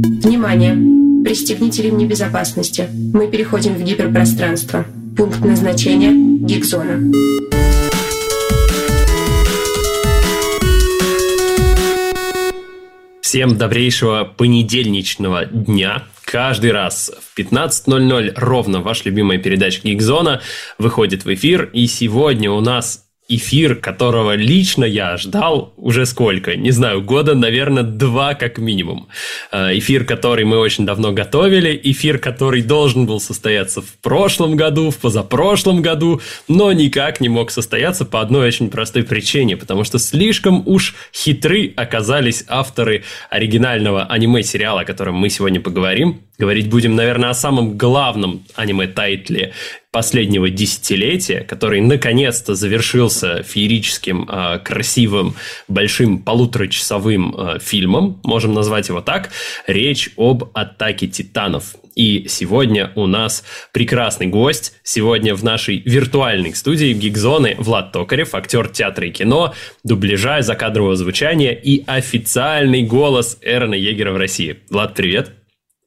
Внимание! Пристегните ремни безопасности. Мы переходим в гиперпространство. Пункт назначения – гигзона. Всем добрейшего понедельничного дня. Каждый раз в 15.00 ровно ваша любимая передача Гигзона выходит в эфир. И сегодня у нас эфир, которого лично я ждал уже сколько? Не знаю, года, наверное, два как минимум. Э, эфир, который мы очень давно готовили, эфир, который должен был состояться в прошлом году, в позапрошлом году, но никак не мог состояться по одной очень простой причине, потому что слишком уж хитры оказались авторы оригинального аниме-сериала, о котором мы сегодня поговорим. Говорить будем, наверное, о самом главном аниме-тайтле последнего десятилетия, который наконец-то завершился феерическим, э, красивым, большим полуторачасовым э, фильмом, можем назвать его так, речь об атаке титанов. И сегодня у нас прекрасный гость. Сегодня в нашей виртуальной студии Гигзоны Влад Токарев, актер театра и кино, дубляжа, закадрового звучания и официальный голос Эрона Егера в России. Влад, привет!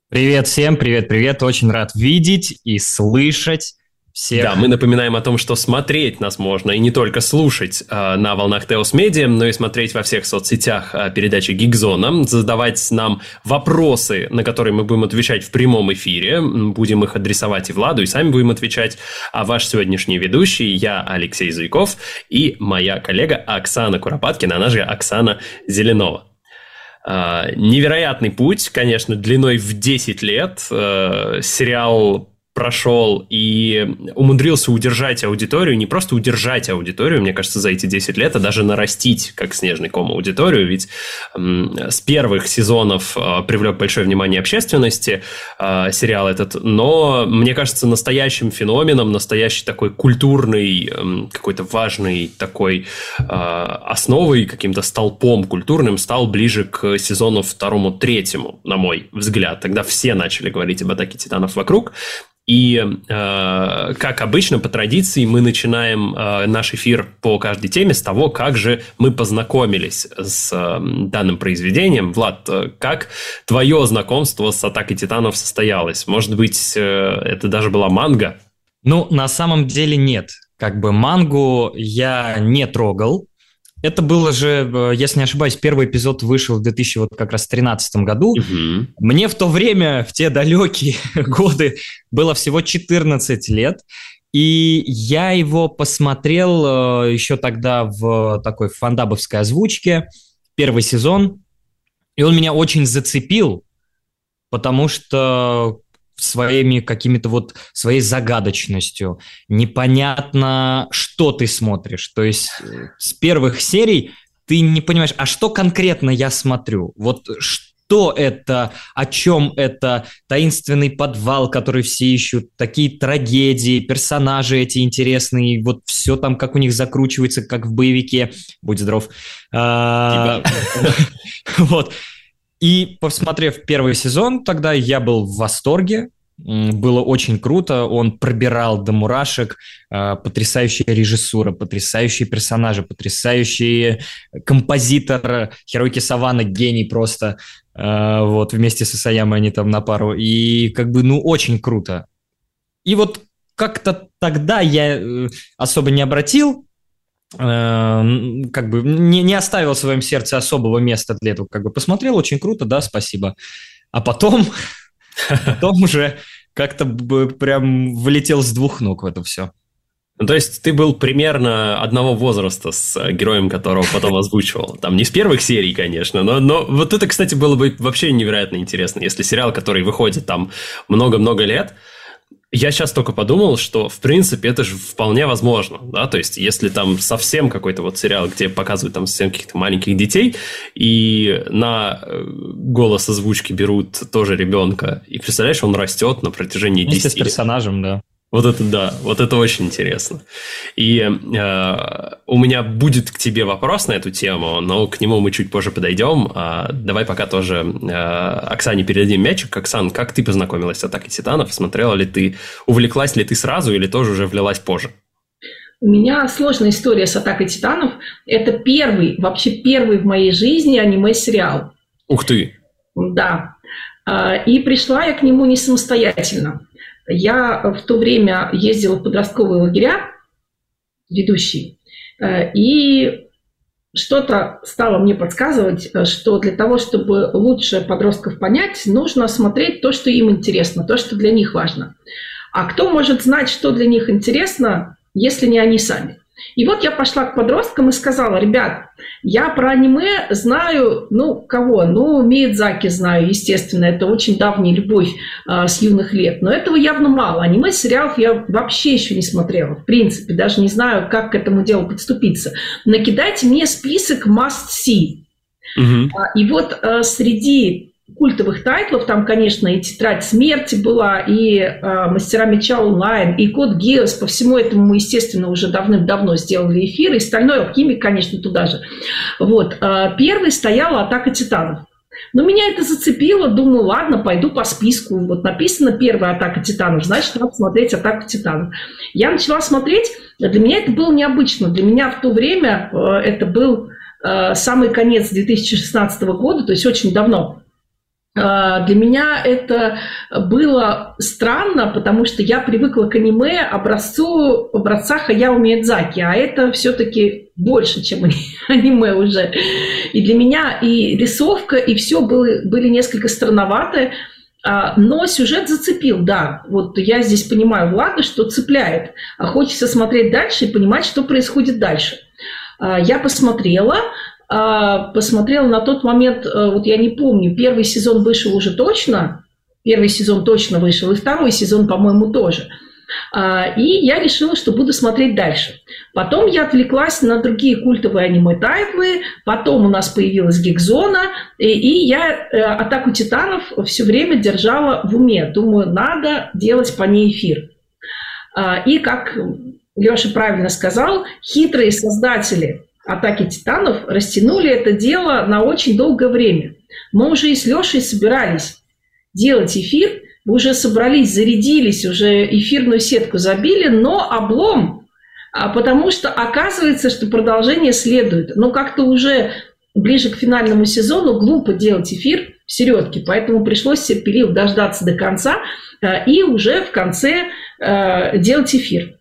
Привет всем, привет-привет. Очень рад видеть и слышать всех. Да, мы напоминаем о том, что смотреть нас можно и не только слушать э, на волнах Теос Медиа, но и смотреть во всех соцсетях э, передачи Гигзона, задавать нам вопросы, на которые мы будем отвечать в прямом эфире, будем их адресовать и Владу, и сами будем отвечать. А ваш сегодняшний ведущий, я Алексей Зуйков, и моя коллега Оксана Куропаткина, она же Оксана Зеленова. Uh, невероятный путь, конечно, длиной в 10 лет. Uh, сериал прошел и умудрился удержать аудиторию, не просто удержать аудиторию, мне кажется, за эти 10 лет, а даже нарастить, как снежный ком, аудиторию, ведь с первых сезонов э, привлек большое внимание общественности э, сериал этот, но, мне кажется, настоящим феноменом, настоящий такой культурный, какой-то важный такой э, основой, каким-то столпом культурным стал ближе к сезону второму-третьему, на мой взгляд. Тогда все начали говорить об атаке титанов вокруг, и, э, как обычно, по традиции, мы начинаем э, наш эфир по каждой теме с того, как же мы познакомились с э, данным произведением. Влад, э, как твое знакомство с «Атакой титанов» состоялось? Может быть, э, это даже была манга? Ну, на самом деле нет. Как бы мангу я не трогал, это было же, э, если не ошибаюсь, первый эпизод вышел в 2000 вот как раз 2013 году. Угу. Мне в то время, в те далекие годы, было всего 14 лет. И я его посмотрел э, еще тогда в такой фандабовской озвучке, первый сезон, и он меня очень зацепил, потому что своими какими-то вот своей загадочностью. Непонятно, что ты смотришь. То есть э, с первых серий ты не понимаешь, а что конкретно я смотрю? Вот что это, о чем это, таинственный подвал, который все ищут, такие трагедии, персонажи эти интересные, вот все там, как у них закручивается, как в боевике. Будь здоров. А, вот. И посмотрев первый сезон, тогда я был в восторге. Было очень круто, он пробирал до мурашек, а, потрясающая режиссура, потрясающие персонажи, потрясающий композитор Хироки Савана, гений просто, а, вот, вместе с Исаямой они там на пару, и как бы, ну, очень круто. И вот как-то тогда я э, особо не обратил как бы не, не оставил в своем сердце особого места для этого. Как бы посмотрел, очень круто, да, спасибо. А потом, потом уже как-то прям влетел с двух ног в это все. Ну, то есть ты был примерно одного возраста с героем, которого потом озвучивал. Там не с первых серий, конечно, но, но вот это, кстати, было бы вообще невероятно интересно, если сериал, который выходит там много-много лет, я сейчас только подумал, что, в принципе, это же вполне возможно, да, то есть, если там совсем какой-то вот сериал, где показывают там совсем каких-то маленьких детей, и на э, голос озвучки берут тоже ребенка, и представляешь, он растет на протяжении 10 лет. с персонажем, да. Вот это да, вот это очень интересно. И э, у меня будет к тебе вопрос на эту тему, но к нему мы чуть позже подойдем. А давай пока тоже э, Оксане передадим мячик. Оксан, как ты познакомилась с «Атакой титанов»? Смотрела ли ты, увлеклась ли ты сразу или тоже уже влилась позже? У меня сложная история с «Атакой титанов». Это первый, вообще первый в моей жизни аниме-сериал. Ух ты! Да. И пришла я к нему не самостоятельно. Я в то время ездила в подростковые лагеря, ведущий, и что-то стало мне подсказывать, э, что для того, чтобы лучше подростков понять, нужно смотреть то, что им интересно, то, что для них важно. А кто может знать, что для них интересно, если не они сами? И вот я пошла к подросткам и сказала, ребят, я про аниме знаю, ну, кого? Ну, Миядзаки знаю, естественно, это очень давняя любовь э, с юных лет. Но этого явно мало. Аниме сериалов я вообще еще не смотрела, в принципе, даже не знаю, как к этому делу подступиться. Накидайте мне список must-see. Угу. И вот э, среди культовых тайтлов, там, конечно, и «Тетрадь смерти» была, и э, «Мастера меча онлайн», и «Код Гиос». По всему этому мы, естественно, уже давным-давно сделали эфир, и «Стальной алхимик», конечно, туда же. Вот. Э, первый стояла «Атака титанов». Но меня это зацепило, думаю, ладно, пойду по списку. Вот написано первая атака титанов, значит, надо смотреть атаку титанов. Я начала смотреть, для меня это было необычно. Для меня в то время э, это был э, самый конец 2016 года, то есть очень давно. А, для меня это было странно, потому что я привыкла к аниме образцу, образца Хаяо Миядзаки, а это все-таки больше, чем аниме уже. И для меня и рисовка, и все были, были несколько странноваты, а, но сюжет зацепил, да. Вот я здесь понимаю Влада, что цепляет. А хочется смотреть дальше и понимать, что происходит дальше. А, я посмотрела, посмотрела на тот момент, э, вот я не помню, первый сезон вышел уже точно, первый сезон точно вышел, и второй сезон, по-моему, тоже. А, и я решила, что буду смотреть дальше. Потом я отвлеклась на другие культовые аниме-тайтлы, потом у нас появилась Гикзона, и я э, «Атаку титанов» все время держала в уме. Думаю, надо делать по ней эфир. А, и, как Леша правильно сказал, хитрые создатели атаки титанов растянули это дело на очень долгое время. Мы уже и с Лешей собирались делать эфир, мы уже собрались, зарядились, уже эфирную сетку забили, но облом, а потому что оказывается, что продолжение следует. Но как-то уже ближе к финальному сезону глупо делать эфир в середке, поэтому пришлось терпеливо дождаться до конца э, и уже в конце э, делать эфир.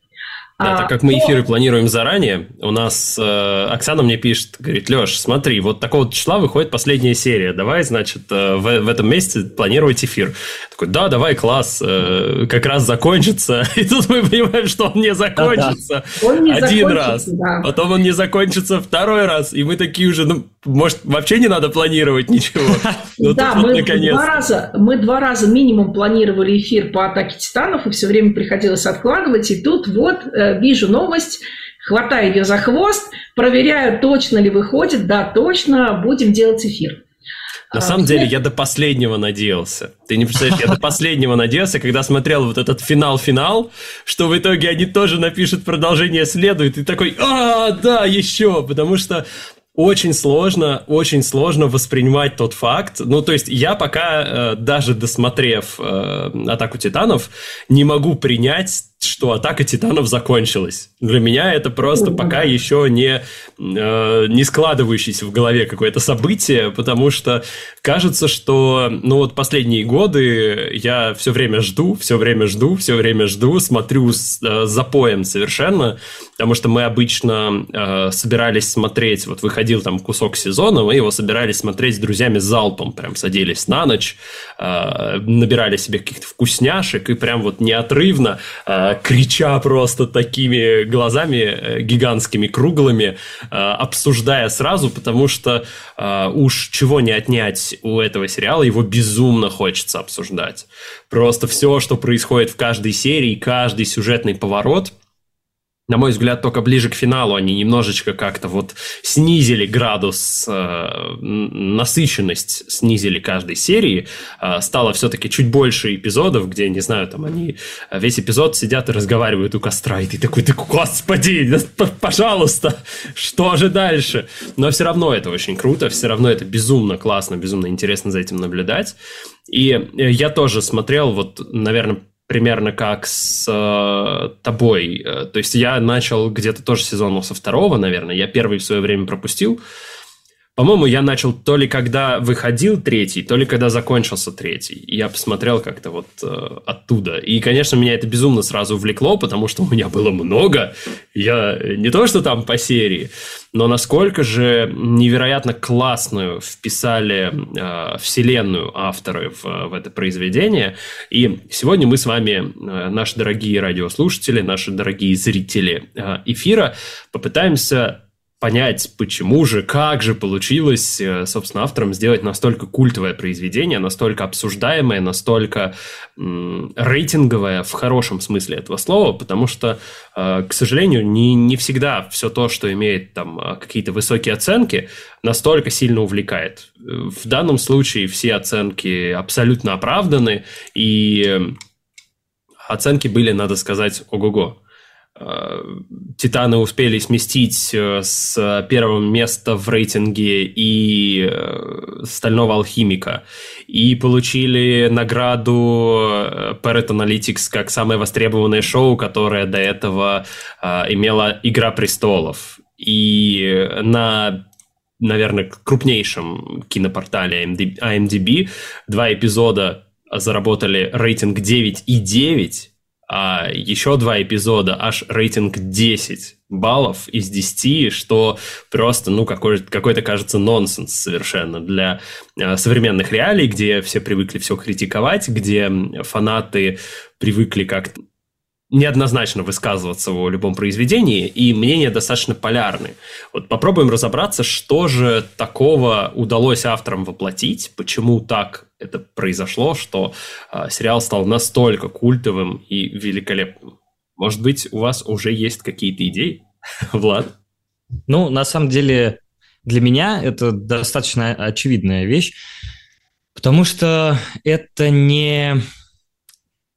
Да, так как мы эфиры планируем заранее, у нас э, Оксана мне пишет, говорит, Леш, смотри, вот такого числа выходит последняя серия, давай, значит, э, в, в этом месяце планировать эфир. Такой, да, давай, класс, э, как раз закончится. И тут мы понимаем, что он не закончится да, да. Он не один раз, да. потом он не закончится второй раз, и мы такие уже, ну, может, вообще не надо планировать ничего. Но да, мы, вот два раза, мы два раза минимум планировали эфир по атаке титанов, и все время приходилось откладывать, и тут вот э, вижу новость, хватаю ее за хвост, проверяю, точно ли выходит. Да, точно, будем делать эфир. На а, самом деле, я до последнего надеялся. Ты не представляешь, я до последнего надеялся, когда смотрел вот этот финал-финал, что в итоге они тоже напишут продолжение следует, и такой, а, да, еще, потому что очень сложно, очень сложно воспринимать тот факт. Ну, то есть я пока, э, даже досмотрев э, «Атаку титанов», не могу принять что атака титанов закончилась. Для меня это просто пока еще не, э, не складывающееся в голове какое-то событие, потому что кажется, что ну вот последние годы я все время жду, все время жду, все время жду, смотрю с э, запоем совершенно, потому что мы обычно э, собирались смотреть, вот выходил там кусок сезона, мы его собирались смотреть с друзьями залпом, прям садились на ночь, э, набирали себе каких-то вкусняшек и прям вот неотрывно э, крича просто такими глазами э, гигантскими, круглыми, э, обсуждая сразу, потому что э, уж чего не отнять у этого сериала, его безумно хочется обсуждать. Просто все, что происходит в каждой серии, каждый сюжетный поворот – на мой взгляд, только ближе к финалу они немножечко как-то вот снизили градус, э, насыщенность снизили каждой серии. Э, стало все-таки чуть больше эпизодов, где, не знаю, там они весь эпизод сидят и разговаривают у костра, и ты такой, ты, господи, пожалуйста, что же дальше? Но все равно это очень круто, все равно это безумно классно, безумно интересно за этим наблюдать. И э, я тоже смотрел, вот, наверное, примерно как с э, тобой. Э, то есть я начал где-то тоже сезон со второго, наверное. Я первый в свое время пропустил. По-моему, я начал то ли когда выходил третий, то ли когда закончился третий. Я посмотрел как-то вот э, оттуда. И, конечно, меня это безумно сразу увлекло, потому что у меня было много. Я не то, что там по серии, но насколько же невероятно классную вписали э, вселенную авторы в, в это произведение. И сегодня мы с вами, э, наши дорогие радиослушатели, наши дорогие зрители э, эфира, попытаемся понять, почему же, как же получилось, э, собственно, авторам сделать настолько культовое произведение, настолько обсуждаемое, настолько м, рейтинговое в хорошем смысле этого слова, потому что, э, к сожалению, не, не всегда все то, что имеет там э, какие-то высокие оценки, настолько сильно увлекает. В данном случае все оценки абсолютно оправданы, и оценки были, надо сказать, ого-го. Титаны успели сместить э, с первого места в рейтинге и э, Стального Алхимика, и получили награду э, Parrot Analytics как самое востребованное шоу, которое до этого имела «Игра престолов». И на наверное, крупнейшем кинопортале IMDb два эпизода заработали рейтинг 9 и 9, а еще два эпизода, аж рейтинг 10 баллов из 10, что просто, ну, какой-то, какой-то кажется, нонсенс совершенно для э, современных реалий, где все привыкли все критиковать, где фанаты привыкли как-то неоднозначно высказываться о любом произведении, и мнения достаточно полярны. Вот попробуем разобраться, что же такого удалось авторам воплотить, почему так это произошло, что э, сериал стал настолько культовым и великолепным. Может быть, у вас уже есть какие-то идеи, Влад? Ну, на самом деле, для меня это достаточно очевидная вещь, потому что это не,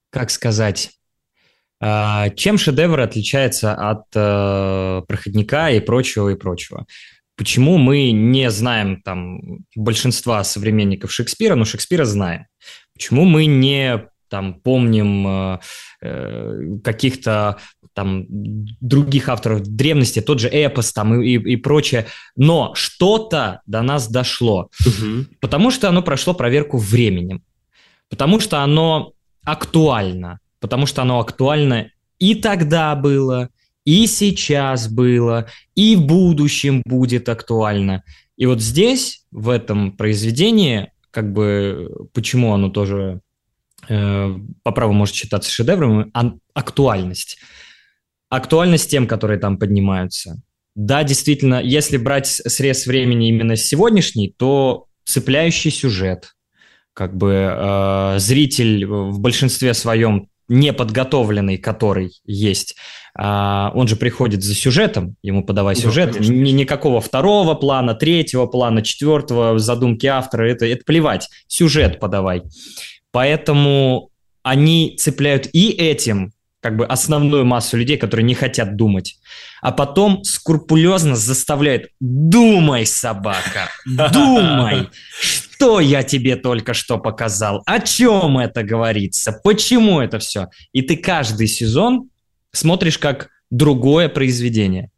как сказать, чем шедевр отличается от э, проходника и прочего, и прочего? Почему мы не знаем там большинства современников Шекспира, но Шекспира знаем? Почему мы не там помним э, э каких-то там других авторов древности, тот же эпос там и, и, и прочее, но что-то до нас дошло, угу. потому что оно прошло проверку временем, потому что оно актуально, потому что оно актуально и тогда было, и сейчас было, и в будущем будет актуально. И вот здесь, в этом произведении, как бы, почему оно тоже э, по праву может считаться шедевром, а, актуальность. Актуальность тем, которые там поднимаются. Да, действительно, если брать срез времени именно сегодняшний, то цепляющий сюжет, как бы э, зритель в большинстве своем неподготовленный, который есть, а, он же приходит за сюжетом, ему подавай сюжет, конечно. Ни, никакого второго плана, третьего плана, четвертого задумки автора, это, это плевать, сюжет подавай. Поэтому они цепляют и этим как бы основную массу людей, которые не хотят думать, а потом скрупулезно заставляют «Думай, собака, думай, что я тебе только что показал, о чем это говорится, почему это все». И ты каждый сезон смотришь как другое произведение,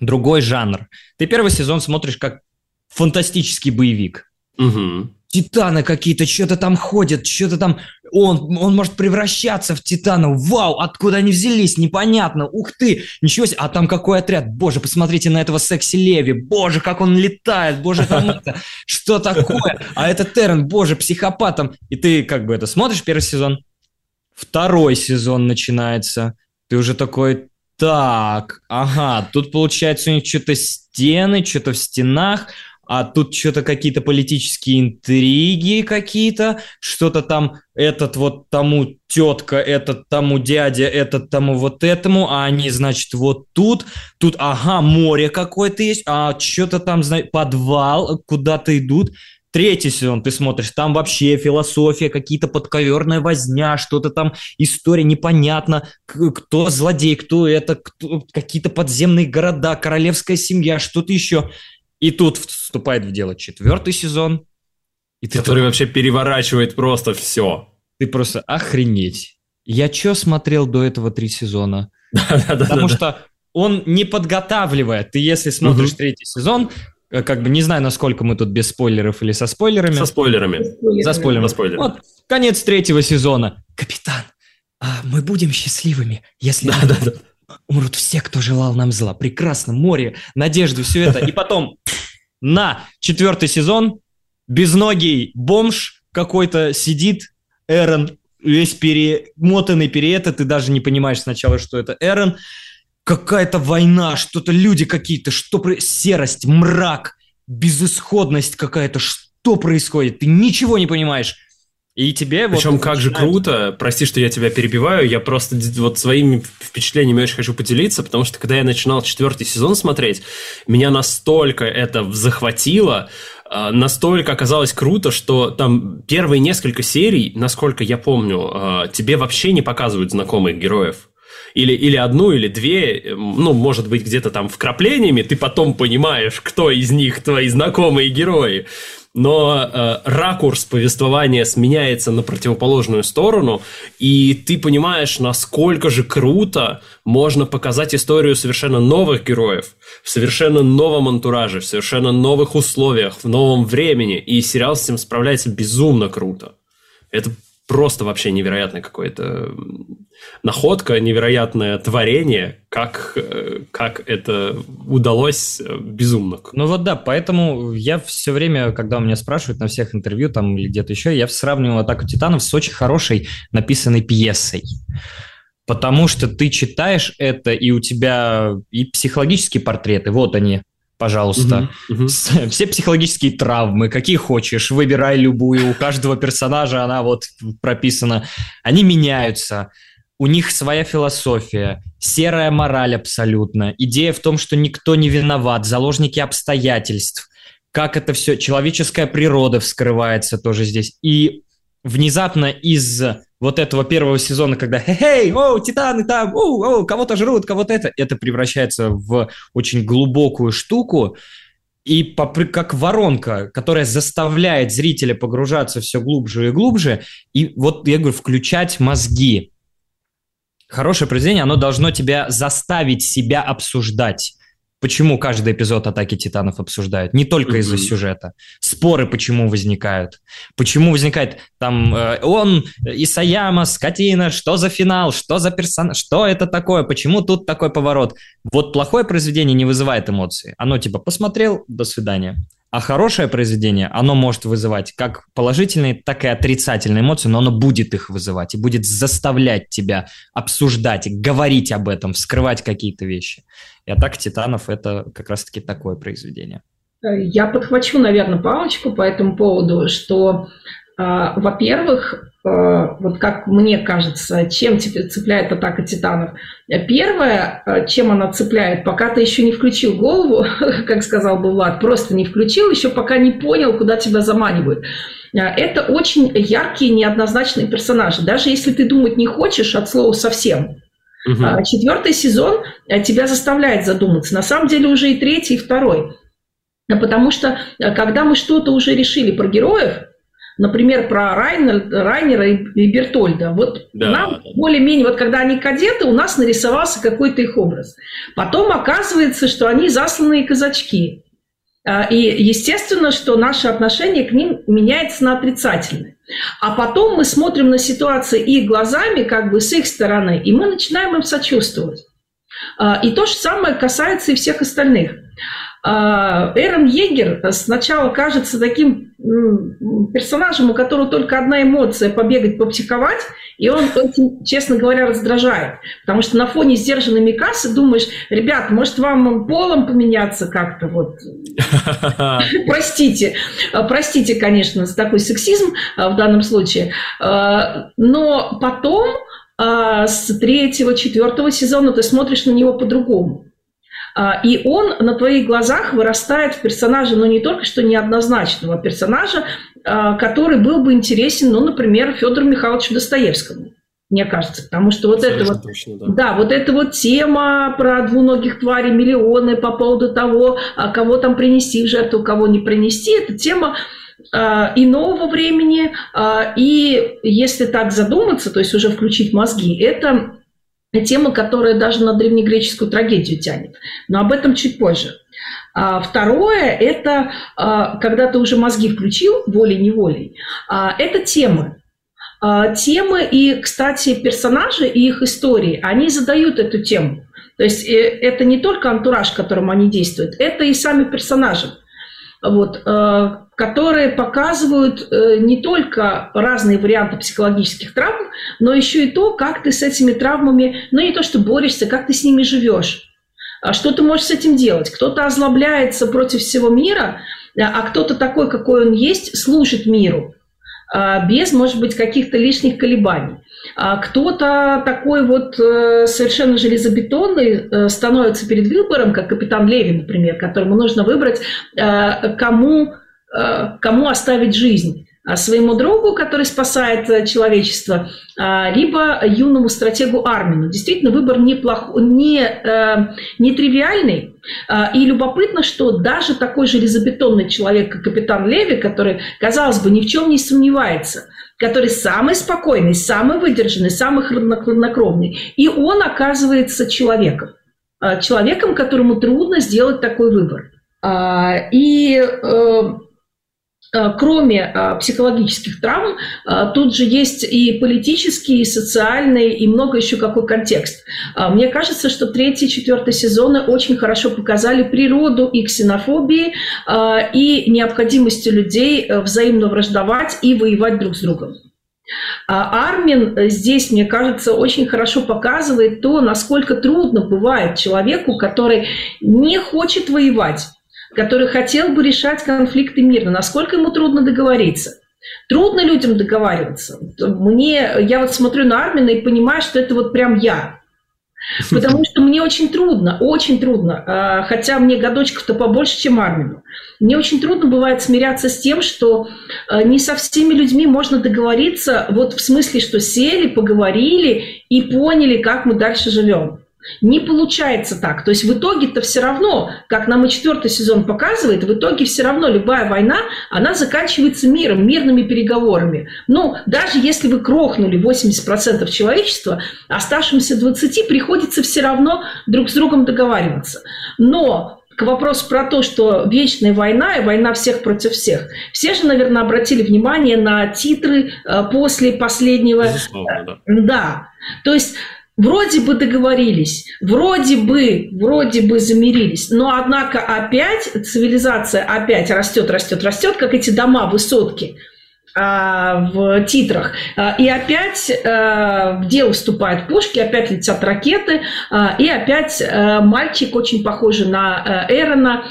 другой жанр. Ты первый сезон смотришь как фантастический боевик. Угу титаны какие-то, что-то там ходят, что-то там... Он, он может превращаться в титанов. Вау, откуда они взялись? Непонятно. Ух ты, ничего себе. А там какой отряд? Боже, посмотрите на этого секси-леви. Боже, как он летает. Боже, там это... Что такое? А это Террен, боже, психопатом. И ты как бы это смотришь первый сезон, второй сезон начинается. Ты уже такой, так, ага, тут получается у них что-то стены, что-то в стенах, а тут что-то какие-то политические интриги какие-то, что-то там этот вот тому тетка, этот тому дядя, этот тому вот этому, а они, значит, вот тут, тут, ага, море какое-то есть, а что-то там, знаете, подвал, куда-то идут. Третий сезон ты смотришь, там вообще философия, какие-то подковерная возня, что-то там, история непонятно, кто злодей, кто это, кто, какие-то подземные города, королевская семья, что-то еще. И тут вступает в дело четвертый сезон. И ты который вообще переворачивает просто все. Ты просто охренеть. Я что смотрел до этого три сезона? Потому что он не подготавливает. Ты если смотришь третий сезон, э, как бы не знаю, насколько мы тут без спойлеров или со спойлерами. Со спойлерами. За спойлерами. За спойлерами. Вот, конец третьего сезона. Капитан, а мы будем счастливыми, если да, да, да. Умрут все, кто желал нам зла. Прекрасно, море, надежды, все это. И потом на четвертый сезон безногий бомж какой-то сидит, Эрон весь перемотанный, переэто, ты даже не понимаешь сначала, что это Эрон. Какая-то война, что-то люди какие-то, что серость, мрак, безысходность какая-то, что происходит, ты ничего не понимаешь. И тебе Причем вот как начинает... же круто, прости, что я тебя перебиваю, я просто вот своими впечатлениями очень хочу поделиться, потому что когда я начинал четвертый сезон смотреть, меня настолько это захватило, а, настолько оказалось круто, что там первые несколько серий, насколько я помню, а, тебе вообще не показывают знакомых героев. Или, или одну, или две, ну, может быть, где-то там вкраплениями, ты потом понимаешь, кто из них твои знакомые герои но э, ракурс повествования сменяется на противоположную сторону, и ты понимаешь, насколько же круто можно показать историю совершенно новых героев, в совершенно новом антураже, в совершенно новых условиях, в новом времени, и сериал с этим справляется безумно круто. Это просто вообще невероятное какое-то находка, невероятное творение, как, э, как это удалось э, безумно. Ну вот да, поэтому я все время, когда у меня спрашивают на всех интервью там или где-то еще, я сравнивал «Атаку титанов» с очень хорошей написанной пьесой. Потому что ты читаешь это, и у тебя и психологические портреты, вот они, пожалуйста. Угу. Все психологические травмы, какие хочешь, выбирай любую. У каждого персонажа она вот прописана. Они меняются. У них своя философия, серая мораль абсолютно. Идея в том, что никто не виноват, заложники обстоятельств. Как это все, человеческая природа вскрывается тоже здесь. И внезапно из вот этого первого сезона, когда «Хей, о, титаны там, о, о, кого-то жрут, кого-то это», это превращается в очень глубокую штуку, и как воронка, которая заставляет зрителя погружаться все глубже и глубже, и вот, я говорю, включать мозги. Хорошее произведение, оно должно тебя заставить себя обсуждать почему каждый эпизод «Атаки Титанов» обсуждают. Не только из-за сюжета. Споры почему возникают. Почему возникает там э, он, Исаяма, скотина, что за финал, что за персонаж, что это такое, почему тут такой поворот. Вот плохое произведение не вызывает эмоции. Оно типа посмотрел, до свидания. А хорошее произведение, оно может вызывать как положительные, так и отрицательные эмоции, но оно будет их вызывать и будет заставлять тебя обсуждать, говорить об этом, вскрывать какие-то вещи. И «Атака титанов» — это как раз-таки такое произведение. Я подхвачу, наверное, палочку по этому поводу, что, во-первых, а, вот как мне кажется, чем тебя цепляет атака титанов? Первое, а, чем она цепляет, пока ты еще не включил голову, как сказал бы Влад, просто не включил, еще пока не понял, куда тебя заманивают. Это очень яркие, неоднозначные персонажи. Даже если ты думать не хочешь от слова совсем, Угу. Четвертый сезон э, тебя заставляет задуматься. На самом деле уже и третий, и второй. Потому что э, когда мы что-то уже решили про героев, например, про Райнер, Райнера и Бертольда. Вот да, нам более-менее, вот когда они кадеты, у нас нарисовался какой-то их образ. Потом оказывается, что они засланные казачки. А, и естественно, что наше отношение к ним меняется на отрицательное. А потом мы смотрим на ситуацию их глазами, как бы с их стороны, и мы начинаем им сочувствовать. А, и то же самое касается и всех остальных. А, Эрон Егер сначала кажется таким персонажем, у которого только одна эмоция – побегать, попсиховать, и он очень, честно говоря, раздражает. Потому что на фоне сдержанной Микасы думаешь, ребят, может, вам полом поменяться как-то? Вот. Простите, простите, конечно, за такой сексизм а, в данном случае. А, но потом с третьего, четвертого сезона ты смотришь на него по-другому. А, и он на твоих глазах вырастает в персонажа, но не только что неоднозначного, персонажа, а, который был бы интересен, ну, например, Федору Михайловичу Достоевскому мне кажется, потому что вот это вот, точно, да. да, вот эта вот тема про двуногих тварей, миллионы по поводу того, а кого там принести в жертву, кого не принести, это тема и нового времени, и если так задуматься, то есть уже включить мозги, это тема, которая даже на древнегреческую трагедию тянет. Но об этом чуть позже. А второе – это а, когда ты уже мозги включил волей-неволей, а, это темы. Темы и, кстати, персонажи и их истории, они задают эту тему. То есть э, это не только антураж, которым они действуют, это и сами персонажи, вот, которые показывают э, не только разные варианты психологических травм, но еще и то, как ты с этими травмами, ну не то что борешься, как ты с ними живешь. А что ты можешь с этим делать? Кто-то озлобляется против всего мира, а кто-то такой, какой он есть, служит миру а, без, может быть, каких-то лишних колебаний. А кто-то такой вот э, совершенно железобетонный э, становится перед выбором, как капитан Леви, например, которому нужно выбрать, э, кому, кому оставить жизнь а, своему другу, который спасает э, человечество, либо юному стратегу Армину. Действительно, выбор неплох, не, э, не тривиальный. А, и любопытно, что даже такой железобетонный человек, как капитан Леви, который, казалось бы, ни в чем не сомневается, который самый спокойный, самый выдержанный, самый хладнокровный, и он оказывается человеком. Человеком, которому трудно сделать такой выбор. И э, Э, кроме э, психологических травм, э, тут же есть и политический, и социальный, и много еще какой контекст. Мне кажется, что третий, четвертый сезоны очень хорошо показали природу и ксенофобии, и необходимости людей взаимно враждовать и воевать друг с другом. Армин здесь, мне кажется, очень хорошо показывает то, насколько трудно бывает человеку, который не хочет воевать, который хотел бы решать конфликты мирно, насколько ему трудно договориться. Трудно людям договариваться. Мне, я вот смотрю на Армина и понимаю, что это вот прям я. Потому что мне очень трудно, очень трудно, а, хотя мне годочков-то побольше, чем Армину. Мне очень трудно бывает смиряться с тем, что а, не со всеми людьми можно договориться, вот в смысле, что сели, поговорили и поняли, как мы дальше живем. Не получается так. То есть в итоге-то все равно, как нам и четвертый сезон показывает, в итоге все равно любая война, она заканчивается миром, мирными переговорами. Ну, даже если вы крохнули 80% человечества, оставшимся 20 приходится все равно друг с другом договариваться. Но к вопросу про то, что вечная война и война всех против всех. Все же, наверное, обратили внимание на титры э, после последнего... Безусловно, да. Да. То есть Вроде бы договорились, вроде бы, вроде бы замирились, но однако опять цивилизация опять растет, растет, растет, как эти дома, высотки – в титрах. А, и опять а, в дело вступают пушки, опять летят ракеты, и опять мальчик, очень похожий на Эрона,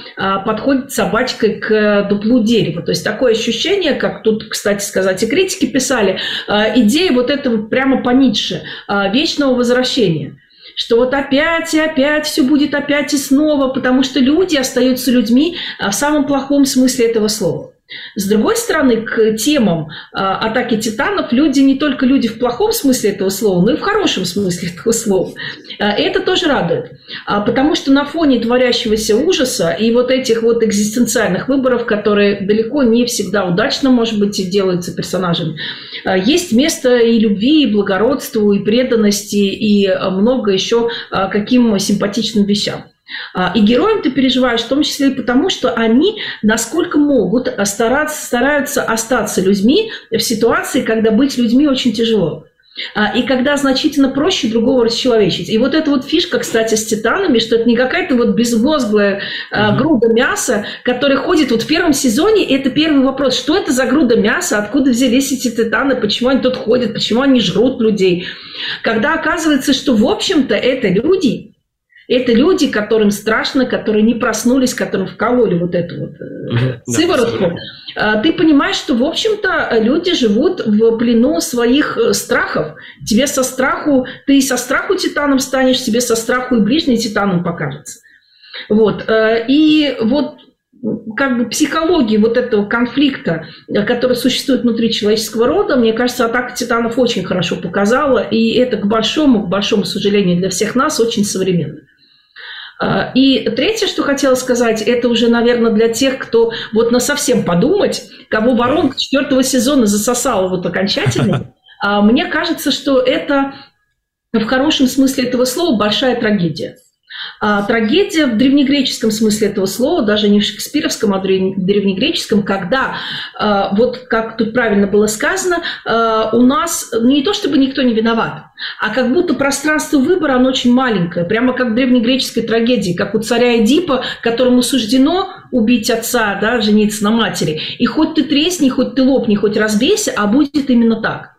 подходит собачкой к дуплу дерева. То есть такое ощущение, как тут, кстати сказать, и критики писали, идея вот этого прямо по Ницше, вечного возвращения что вот опять и опять все будет опять и снова, потому что люди остаются людьми в самом плохом смысле этого слова. С другой стороны, к темам а, атаки титанов люди не только люди в плохом смысле этого слова, но и в хорошем смысле этого слова. А, это тоже радует, а, потому что на фоне творящегося ужаса и вот этих вот экзистенциальных выборов, которые далеко не всегда удачно, может быть, и делаются персонажами, есть место и любви, и благородству, и преданности, и много еще каким симпатичным вещам. А, и героям ты переживаешь в том числе и потому, что они, насколько могут, стараться, стараются остаться людьми в ситуации, когда быть людьми очень тяжело. А, и когда значительно проще другого расчеловечить. И вот эта вот фишка, кстати, с титанами, что это не какая-то вот безмозглая mm-hmm. груда мяса, которая ходит вот в первом сезоне, это первый вопрос, что это за груда мяса, откуда взялись эти титаны, почему они тут ходят, почему они жрут людей. Когда оказывается, что в общем-то это люди, это люди, которым страшно, которые не проснулись, которым вкололи вот эту вот угу, сыворотку. Да, Ты понимаешь, что, в общем-то, люди живут в плену своих э, страхов. Тебе со страху, ты со страху титаном станешь, тебе со страху и ближний титаном покажется. Вот. Э, и вот как бы психологии вот этого конфликта, который существует внутри человеческого рода, мне кажется, атака титанов очень хорошо показала, и это к большому, к большому сожалению для всех нас очень современно. А, и третье, что хотела сказать, это уже, наверное, для тех, кто вот на совсем подумать, кого воронка четвертого сезона засосала вот окончательно. А, мне кажется, что это в хорошем смысле этого слова большая трагедия. А трагедия в древнегреческом смысле этого слова, даже не в шекспировском, а в древнегреческом, когда, а, вот как тут правильно было сказано, а, у нас не то чтобы никто не виноват, а как будто пространство выбора, оно очень маленькое, прямо как в древнегреческой трагедии, как у царя Эдипа, которому суждено убить отца, да, жениться на матери. И хоть ты тресни, хоть ты лопни, хоть разбейся, а будет именно так.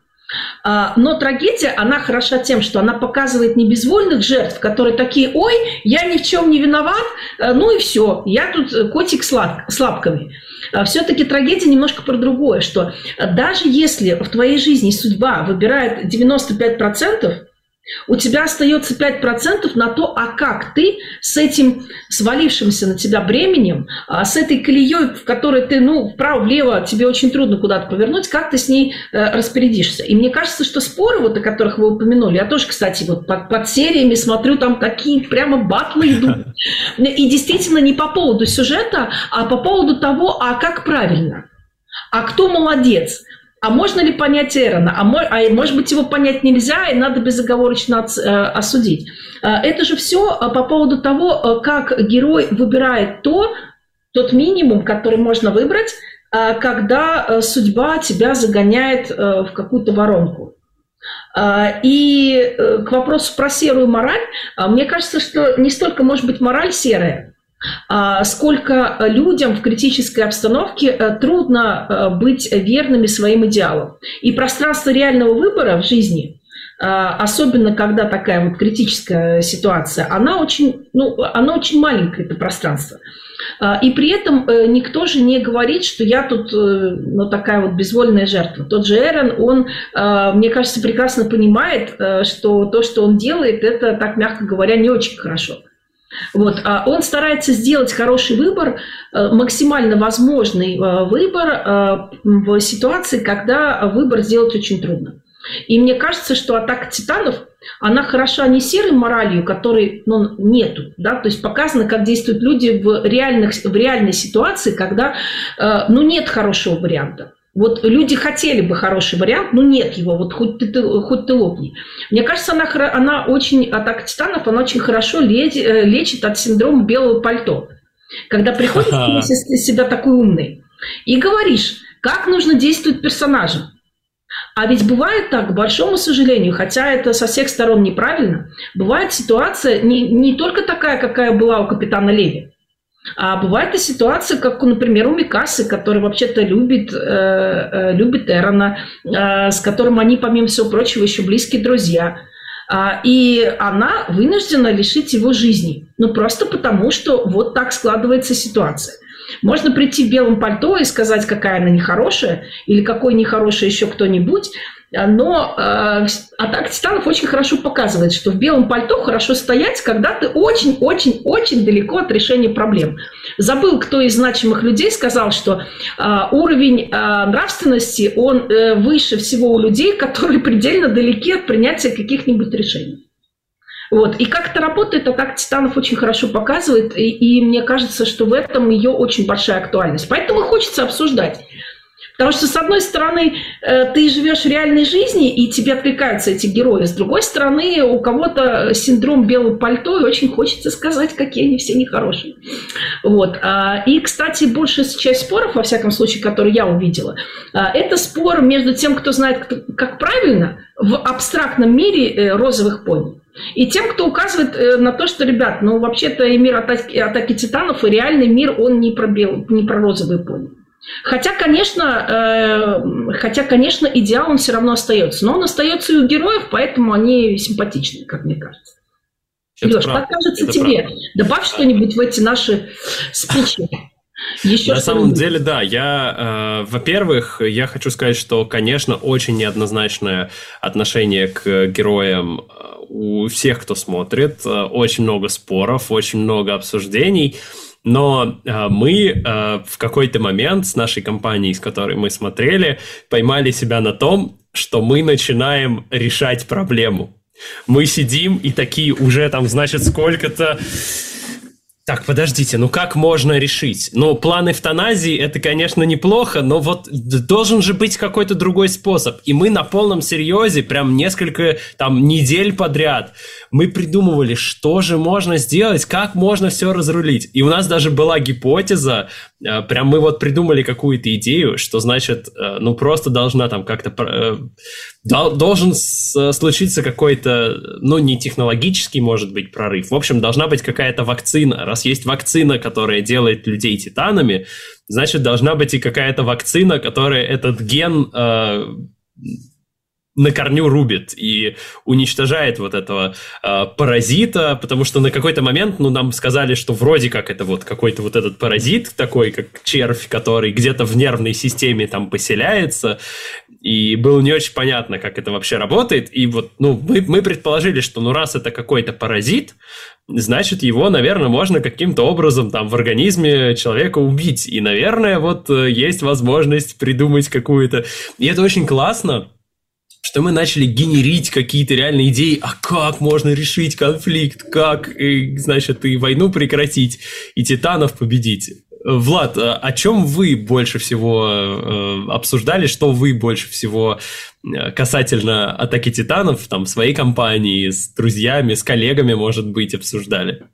А, но трагедия, она хороша тем, что она показывает не безвольных жертв, которые такие, ой, я ни в чем не виноват, э, ну и все, я тут котик с лапками. А все-таки трагедия немножко про другое, что даже если в твоей жизни судьба выбирает 95%, у тебя остается 5% на то, а как ты с этим свалившимся на тебя бременем, а с этой колеей, в которой ты, ну, вправо-влево, тебе очень трудно куда-то повернуть, как ты с ней э, распорядишься. И мне кажется, что споры, вот, о которых вы упомянули, я тоже, кстати, вот под, под сериями смотрю, там такие прямо батлы идут. И действительно не по поводу сюжета, а по поводу того, а как правильно. А кто молодец? А можно ли понять Эрона? А, а может быть, его понять нельзя, и надо безоговорочно э, осудить. Э, это же все э, по поводу того, как герой выбирает то, тот минимум, который можно выбрать, когда судьба тебя загоняет в какую-то воронку. И к вопросу про серую мораль, мне кажется, что не столько может быть мораль серая, сколько людям в критической обстановке э, трудно э, быть верными своим идеалам. И пространство реального выбора в жизни, э, особенно когда такая вот критическая ситуация, она очень, ну, она очень маленькое, это пространство. И при этом никто же не говорит, что я тут ну, такая вот безвольная жертва. Тот же Эрон, он, мне кажется, прекрасно понимает, что то, что он делает, это, так мягко говоря, не очень хорошо. Вот. А он старается сделать хороший выбор, э, максимально возможный э, выбор э, в ситуации, когда выбор сделать очень трудно. И мне кажется, что атака титанов, она хороша не серой моралью, которой ну, нету. Да? То есть показано, как действуют люди в, реальных, в реальной ситуации, когда ну, нет хорошего варианта. Вот люди хотели бы хороший вариант, но нет его, вот хоть ты, ты, хоть ты лопни. Мне кажется, она, она очень, атака титанов, она очень хорошо лечит, э, лечит от синдрома белого пальто. Когда приходишь из себя такой умный и говоришь, как нужно действовать персонажем. А ведь бывает так, к большому сожалению, хотя это со всех сторон неправильно, бывает ситуация не, не только такая, какая была у капитана Леви, а бывает и ситуация, как, например, у Микасы, который вообще-то любит, э, э, любит Эрона, э, с которым они, помимо всего прочего, еще близкие друзья. А, и она вынуждена лишить его жизни. Ну, просто потому, что вот так складывается ситуация. Можно прийти в белом пальто и сказать, какая она нехорошая, или какой нехороший еще кто-нибудь, но э, атака титанов очень хорошо показывает, что в белом пальто хорошо стоять, когда ты очень-очень-очень далеко от решения проблем. Забыл, кто из значимых людей сказал, что э, уровень нравственности, он э, выше всего у людей, которые предельно далеки от принятия каких-нибудь решений. Вот. И как это работает, атака титанов очень хорошо показывает, и, и мне кажется, что в этом ее очень большая актуальность. Поэтому хочется обсуждать. Потому что, с одной стороны, э, ты живешь реальной жизни, и тебе откликаются эти герои. С другой стороны, у кого-то синдром белого пальто, и очень хочется сказать, какие они все нехорошие. Вот. А, и, кстати, большая часть споров, во всяком случае, которые я увидела, а, это спор между тем, кто знает, как правильно, в абстрактном мире э, розовых пони. И тем, кто указывает э, на то, что, ребят, ну, вообще-то и мир атаки, атаки титанов, и реальный мир, он не про, бел, не про розовые пони. Хотя, конечно, э, хотя, конечно, идеал он все равно остается. Но он остается и у героев, поэтому они симпатичны, как мне кажется. Это Леш, как кажется Это тебе? Правда. Добавь что-нибудь в эти наши спичи. Еще На самом деле, да, я, э, во-первых, я хочу сказать, что, конечно, очень неоднозначное отношение к героям э, у всех, кто смотрит, э, очень много споров, очень много обсуждений. Но э, мы э, в какой-то момент с нашей компанией, с которой мы смотрели, поймали себя на том, что мы начинаем решать проблему. Мы сидим и такие уже там, значит, сколько-то Так, подождите, ну как можно решить? Ну, план эвтаназии это, конечно, неплохо, но вот должен же быть какой-то другой способ. И мы на полном серьезе, прям несколько там недель подряд, мы придумывали, что же можно сделать, как можно все разрулить. И у нас даже была гипотеза, прям мы вот придумали какую-то идею, что значит, э, ну просто должна там как-то э, должен случиться какой-то, ну не технологический, может быть, прорыв. В общем, должна быть какая-то вакцина, раз есть вакцина, которая делает людей титанами, значит, должна быть и какая-то вакцина, которая этот ген э, на корню рубит и уничтожает вот этого э, паразита, потому что на какой-то момент, ну, нам сказали, что вроде как это вот какой-то вот этот паразит такой, как червь, который где-то в нервной системе там поселяется, и было не очень понятно, как это вообще работает, и вот, ну, мы, мы предположили, что, ну, раз это какой-то паразит, значит, его, наверное, можно каким-то образом там в организме человека убить, и, наверное, вот э, есть возможность придумать какую-то... И это очень классно, что мы начали генерить какие-то реальные идеи, а как можно решить конфликт, как, и, значит, и войну прекратить, и титанов победить. Влад, а о чем вы больше всего э, обсуждали, что вы больше всего э, касательно атаки титанов, там, своей компании, с друзьями, с коллегами, может быть, обсуждали?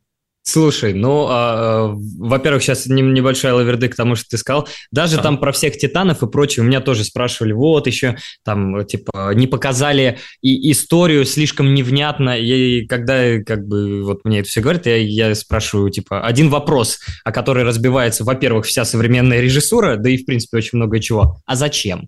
Слушай, ну, а, во-первых, сейчас небольшой лаверды к тому, что ты сказал. Даже а. там про всех титанов и прочее, у меня тоже спрашивали, вот еще там, типа, не показали и историю слишком невнятно. И когда, как бы, вот мне это все говорят, я, я спрашиваю, типа, один вопрос, о который разбивается, во-первых, вся современная режиссура, да и, в принципе, очень много чего. А зачем?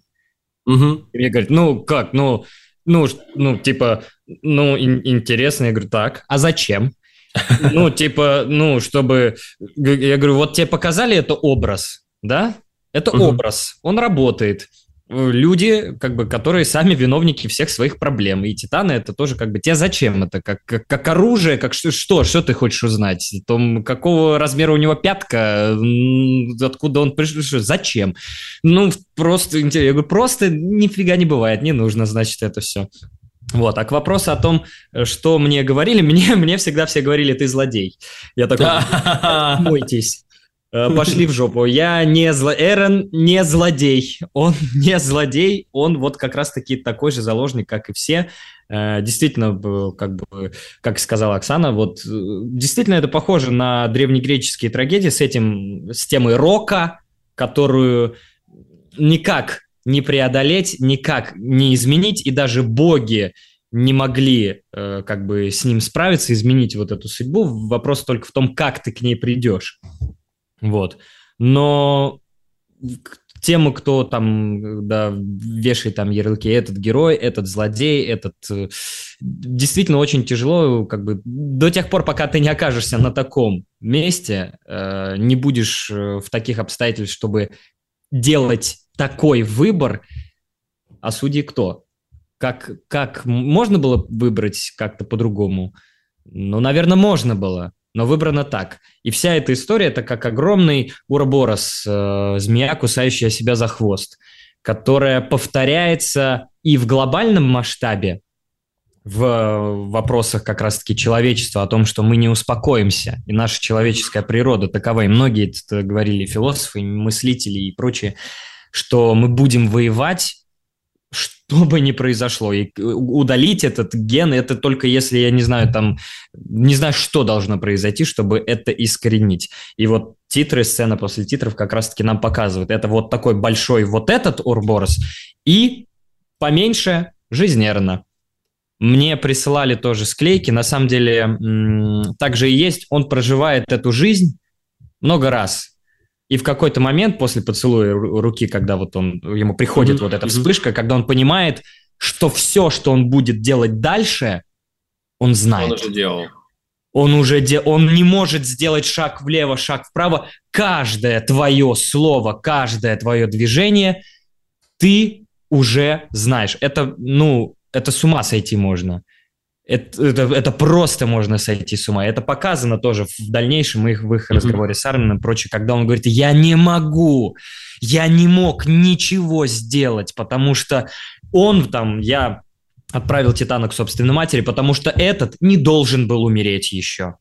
Угу. И мне говорят, ну, как, ну, ну, ну, типа, ну, ин- интересно. Я говорю, так, а зачем? Ну, типа, ну, чтобы... Я говорю, вот тебе показали это образ, да? Это угу. образ, он работает. Люди, как бы, которые сами виновники всех своих проблем. И титаны это тоже как бы... Тебе зачем это? Как, как, как оружие? Как что, что? Что ты хочешь узнать? Том, какого размера у него пятка? Откуда он пришел? Зачем? Ну, просто... Я говорю, просто нифига не бывает. Не нужно, значит, это все. Вот, а к вопросу о том, что мне говорили, мне, мне всегда все говорили, ты злодей. Я такой, мойтесь. Э, пошли в жопу. Я не зло... Эрен не злодей. Он не злодей. Он вот как раз-таки такой же заложник, как и все. Э, действительно, как бы, как сказала Оксана, вот э, действительно это похоже на древнегреческие трагедии с этим, с темой рока, которую никак не преодолеть, никак не изменить, и даже боги не могли э, как бы с ним справиться, изменить вот эту судьбу. Вопрос только в том, как ты к ней придешь. Вот. Но тему, кто там да, вешает там ярлыки, этот герой, этот злодей, этот... Э, действительно очень тяжело, как бы, до тех пор, пока ты не окажешься на таком месте, э, не будешь э, в таких обстоятельствах, чтобы делать такой выбор, а судьи кто? Как, как можно было выбрать как-то по-другому? Ну, наверное, можно было, но выбрано так. И вся эта история – это как огромный уроборос, э, змея, кусающая себя за хвост, которая повторяется и в глобальном масштабе, в вопросах как раз-таки человечества, о том, что мы не успокоимся, и наша человеческая природа такова, и многие это говорили философы, мыслители и прочие, что мы будем воевать, что бы ни произошло. И удалить этот ген, это только если, я не знаю, там, не знаю, что должно произойти, чтобы это искоренить. И вот титры, сцена после титров как раз-таки нам показывают. Это вот такой большой вот этот Урборос и поменьше жизнерно. Мне присылали тоже склейки. На самом деле, также и есть. Он проживает эту жизнь много раз. И в какой-то момент после поцелуя руки, когда вот он, ему приходит mm-hmm. вот эта вспышка, когда он понимает, что все, что он будет делать дальше, он знает. Он уже делал. Он уже де... он не может сделать шаг влево, шаг вправо. Каждое твое слово, каждое твое движение ты уже знаешь. Это, ну, это с ума сойти можно это, это, это просто можно сойти с ума. Это показано тоже в дальнейшем их, в их mm-hmm. разговоре с Армином и прочее, когда он говорит, я не могу, я не мог ничего сделать, потому что он там, я отправил Титана к собственной матери, потому что этот не должен был умереть еще.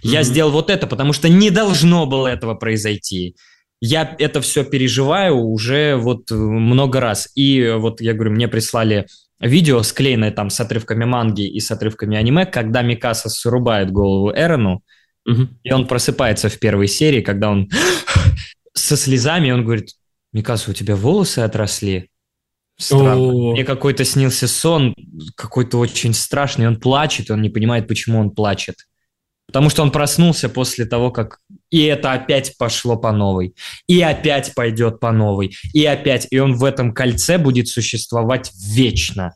Я mm-hmm. сделал вот это, потому что не должно было этого произойти. Я это все переживаю уже вот много раз. И вот я говорю, мне прислали видео, склеенное там с отрывками манги и с отрывками аниме, когда Микаса срубает голову Эрону, угу. и он просыпается в первой серии, когда он со слезами, он говорит, Микаса, у тебя волосы отросли? Странно. Мне какой-то снился сон, какой-то очень страшный, он плачет, он не понимает, почему он плачет. Потому что он проснулся после того, как... И это опять пошло по новой. И опять пойдет по новой. И опять. И он в этом кольце будет существовать вечно.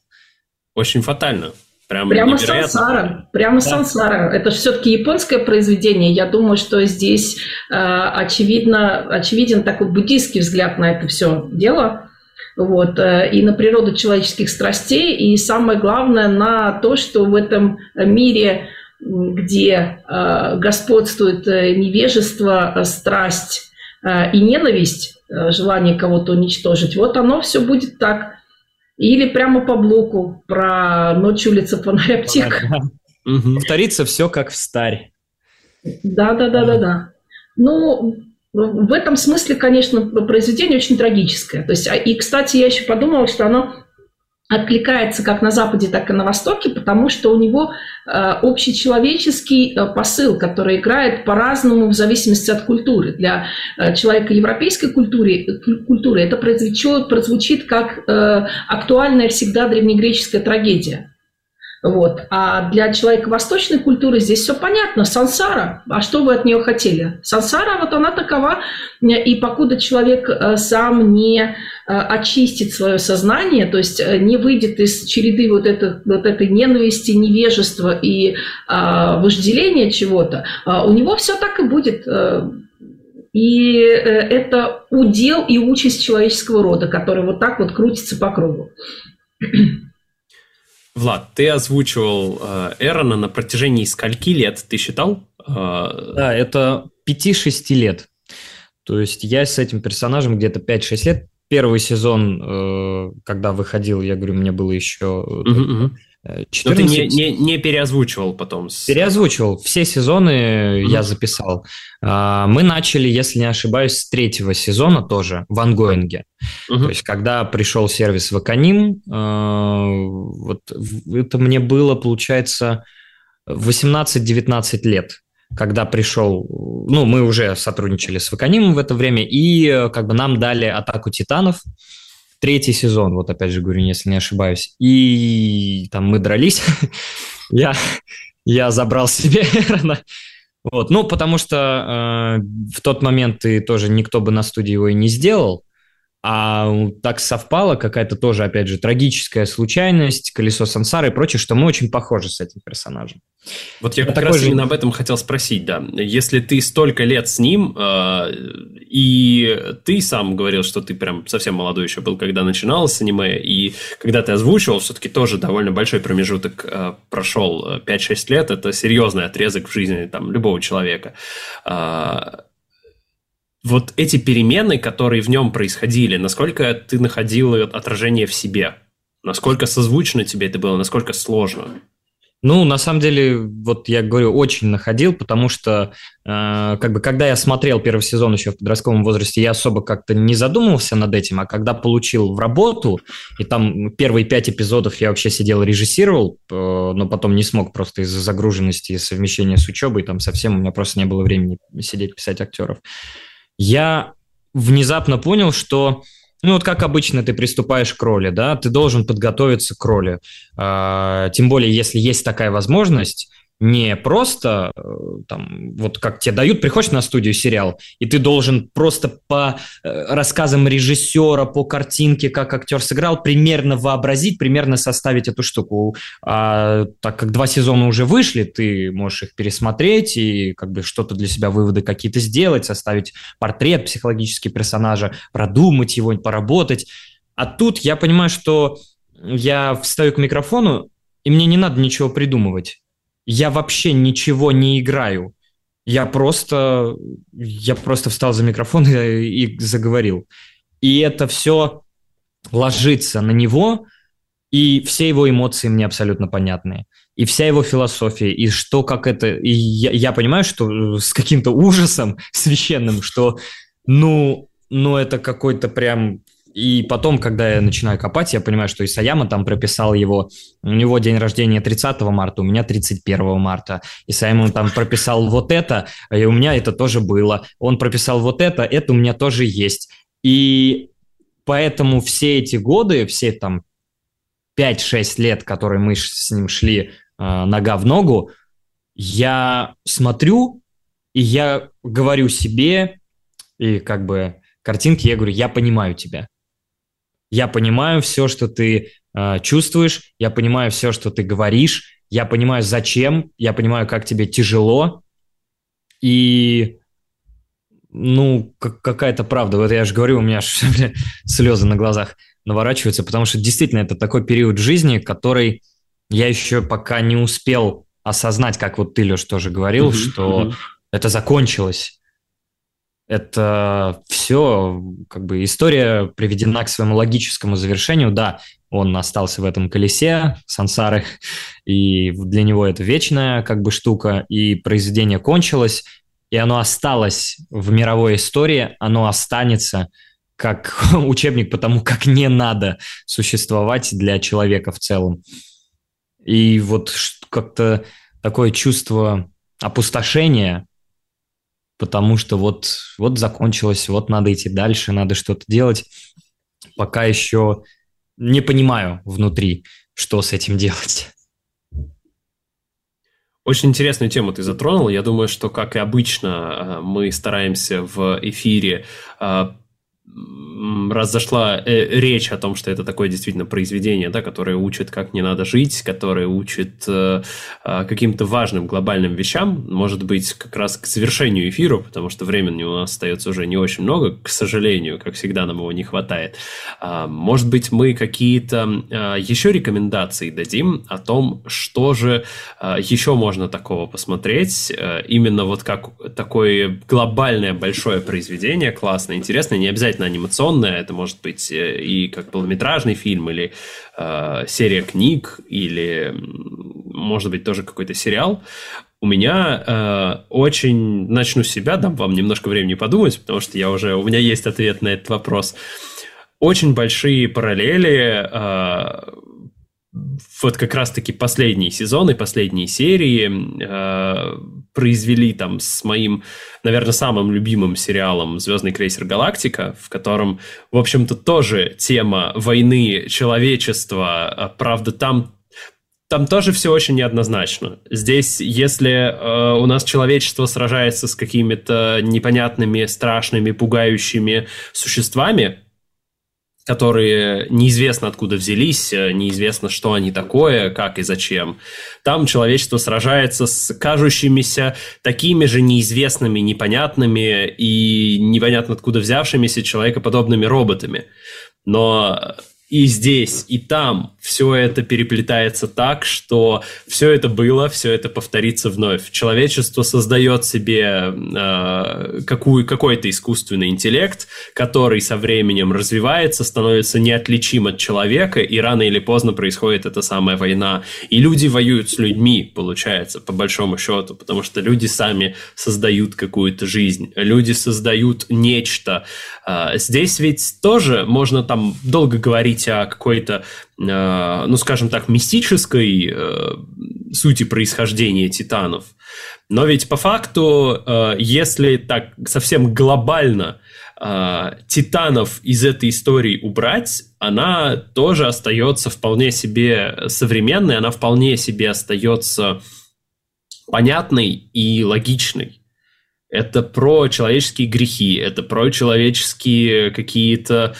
Очень фатально. Прям Прямо невероятно. сансара. Прямо да. сансара. Это же все-таки японское произведение. Я думаю, что здесь э, очевидно, очевиден такой буддийский взгляд на это все дело. Вот, э, и на природу человеческих страстей, и самое главное на то, что в этом мире где э, господствует э, невежество, э, страсть и ненависть, желание кого-то уничтожить, вот оно все будет так. Или прямо по блоку про ночь улица фонарь аптека. Повторится все как в старе. Да, да, да, да, да. Ну, в этом смысле, конечно, произведение очень трагическое. То есть, а, и, кстати, я еще подумала, что оно откликается как на Западе, так и на Востоке, потому что у него э, общечеловеческий э, посыл, который играет по-разному в зависимости от культуры. Для э, человека европейской культуры, культуры это прозвучит, прозвучит как актуальная всегда древнегреческая трагедия. Вот. А для человека восточной культуры здесь все понятно. Сансара. А что вы от нее хотели? Сансара, вот она такова. И покуда человек э, сам не э, очистит свое сознание, то есть э, не выйдет из череды вот, это, вот этой ненависти, невежества и а, вожделения чего-то, у него все так и будет. И это удел и участь человеческого рода, который вот так вот крутится по кругу. Влад, ты озвучивал э, Эрона на протяжении скольки лет, ты считал? Э... Да, это 5-6 лет. То есть я с этим персонажем где-то 5-6 лет. Первый сезон, э, когда выходил, я говорю, мне было еще... Угу, угу. 14... Но ты не, не, не переозвучивал потом? С... Переозвучивал. Все сезоны mm-hmm. я записал. А, мы начали, если не ошибаюсь, с третьего сезона тоже в ангоинге. Mm-hmm. То есть, когда пришел сервис Ваканим, а, вот это мне было, получается, 18-19 лет когда пришел, ну, мы уже сотрудничали с Ваканимом в это время, и как бы нам дали «Атаку титанов», третий сезон, вот опять же говорю, если не ошибаюсь. И там мы дрались. я, я забрал себе. Вот. Ну, потому что э, в тот момент ты тоже никто бы на студии его и не сделал. А так совпало, какая-то тоже, опять же, трагическая случайность, колесо сансары и прочее, что мы очень похожи с этим персонажем. Вот я, как раз же... именно об этом хотел спросить, да. Если ты столько лет с ним, э, и ты сам говорил, что ты прям совсем молодой еще был, когда начинал с аниме, и когда ты озвучивал, все-таки тоже довольно большой промежуток э, прошел, 5-6 э, лет, это серьезный отрезок в жизни там, любого человека. Э, вот эти перемены, которые в нем происходили, насколько ты находил отражение в себе? Насколько созвучно тебе это было, насколько сложно? Ну, на самом деле, вот я говорю, очень находил, потому что, э, как бы, когда я смотрел первый сезон еще в подростковом возрасте, я особо как-то не задумывался над этим, а когда получил в работу, и там первые пять эпизодов я вообще сидел режиссировал, э, но потом не смог просто из-за загруженности и совмещения с учебой, там совсем у меня просто не было времени сидеть писать актеров я внезапно понял, что ну вот как обычно ты приступаешь к роли, да, ты должен подготовиться к роли. А, тем более, если есть такая возможность, не просто э, там, вот как тебе дают, приходишь на студию сериал, и ты должен просто по э, рассказам режиссера, по картинке, как актер сыграл, примерно вообразить, примерно составить эту штуку. А так как два сезона уже вышли, ты можешь их пересмотреть и как бы что-то для себя выводы какие-то сделать, составить портрет психологический персонажа, продумать его, поработать. А тут я понимаю, что я встаю к микрофону, и мне не надо ничего придумывать я вообще ничего не играю. Я просто, я просто встал за микрофон и, и заговорил. И это все ложится на него, И все его эмоции мне абсолютно понятны. И вся его философия, и что, как это... И я, я понимаю, что с каким-то ужасом священным, что, ну, ну, это какой-то прям и потом, когда я начинаю копать, я понимаю, что Исаяма там прописал его, у него день рождения 30 марта, у меня 31 марта. Исаяма там прописал вот это, и у меня это тоже было. Он прописал вот это, это у меня тоже есть. И поэтому все эти годы, все там 5-6 лет, которые мы с ним шли э, нога в ногу, я смотрю, и я говорю себе, и как бы картинки, я говорю, я понимаю тебя. Я понимаю все, что ты э, чувствуешь, я понимаю все, что ты говоришь, я понимаю, зачем, я понимаю, как тебе тяжело. И, ну, как, какая-то правда. Вот я же говорю, у меня аж слезы на глазах наворачиваются, потому что действительно это такой период жизни, который я еще пока не успел осознать, как вот ты, Леш, тоже говорил, uh-huh, что uh-huh. это закончилось это все, как бы история приведена к своему логическому завершению. Да, он остался в этом колесе сансары, и для него это вечная как бы штука, и произведение кончилось, и оно осталось в мировой истории, оно останется как учебник по тому, как не надо существовать для человека в целом. И вот как-то такое чувство опустошения, потому что вот, вот закончилось, вот надо идти дальше, надо что-то делать. Пока еще не понимаю внутри, что с этим делать. Очень интересную тему ты затронул. Я думаю, что, как и обычно, э, мы стараемся в эфире э, раз зашла э, речь о том, что это такое действительно произведение, да, которое учит, как не надо жить, которое учит э, э, каким-то важным глобальным вещам, может быть, как раз к завершению эфира, потому что времени у нас остается уже не очень много, к сожалению, как всегда нам его не хватает. Э, может быть, мы какие-то э, еще рекомендации дадим о том, что же э, еще можно такого посмотреть, э, именно вот как такое глобальное большое произведение, классное, интересное, не обязательно анимационное, это может быть э, и как полнометражный фильм, или э, серия книг, или, может быть, тоже какой-то сериал. У меня э, очень... Начну с себя, дам вам немножко времени подумать, потому что я уже... У меня есть ответ на этот вопрос. Очень большие параллели э, вот как раз-таки последние сезоны, последние серии э, произвели там с моим, наверное, самым любимым сериалом «Звездный крейсер Галактика», в котором, в общем-то, тоже тема войны человечества, а, правда, там там тоже все очень неоднозначно. Здесь, если э, у нас человечество сражается с какими-то непонятными, страшными, пугающими существами, которые неизвестно откуда взялись, э, неизвестно, что они такое, как и зачем. Там человечество сражается с кажущимися такими же неизвестными, непонятными и непонятно откуда взявшимися человекоподобными роботами. Но и здесь, и там все это переплетается так, что все это было, все это повторится вновь. Человечество создает себе э, какую, какой-то искусственный интеллект, который со временем развивается, становится неотличим от человека, и рано или поздно происходит эта самая война. И люди воюют с людьми, получается, по большому счету, потому что люди сами создают какую-то жизнь, люди создают нечто. Э, здесь ведь тоже можно там долго говорить говорить о какой-то, э, ну, скажем так, мистической э, сути происхождения титанов. Но ведь по факту, э, если так совсем глобально титанов из этой истории убрать, она тоже остается вполне себе современной, она вполне себе остается понятной и логичной. Это про человеческие грехи, это про человеческие какие-то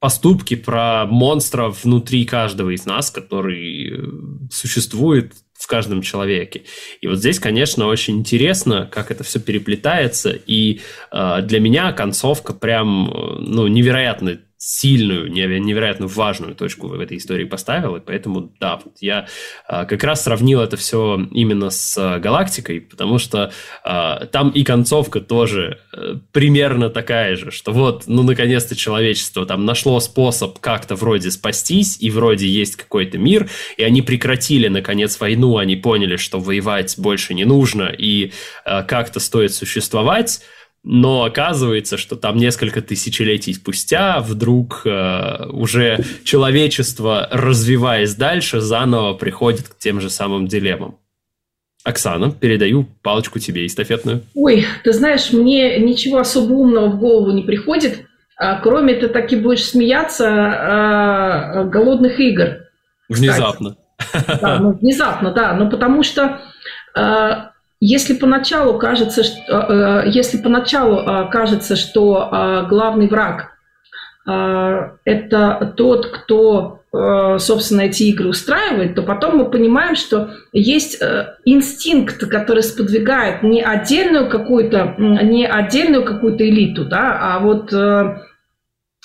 поступки, про монстров внутри каждого из нас, который э, существует в каждом человеке. И вот здесь, конечно, очень интересно, как это все переплетается. И э, для меня концовка прям, э, ну, невероятно сильную, невероятно важную точку в этой истории поставил, и поэтому, да, я а, как раз сравнил это все именно с а, Галактикой, потому что а, там и концовка тоже а, примерно такая же, что вот, ну, наконец-то человечество там нашло способ как-то вроде спастись, и вроде есть какой-то мир, и они прекратили, наконец, войну, они поняли, что воевать больше не нужно, и как-то стоит существовать, но оказывается, что там несколько тысячелетий спустя вдруг э, уже человечество, развиваясь дальше, заново приходит к тем же самым дилеммам. Оксана, передаю палочку тебе эстафетную. Ой, ты знаешь, мне ничего особо умного в голову не приходит, а, кроме ты таки будешь смеяться а, голодных игр. Внезапно. Да, ну, внезапно, да, но потому что а, если поначалу кажется, что, э, э, если поначалу э, кажется, что главный враг это тот, кто, собственно, эти игры устраивает, то потом мы понимаем, что есть инстинкт, который сподвигает не отдельную какую-то, не отдельную какую-то элиту, да, а вот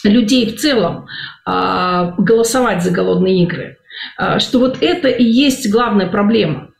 людей в целом голосовать за голодные игры. Что вот это и есть главная проблема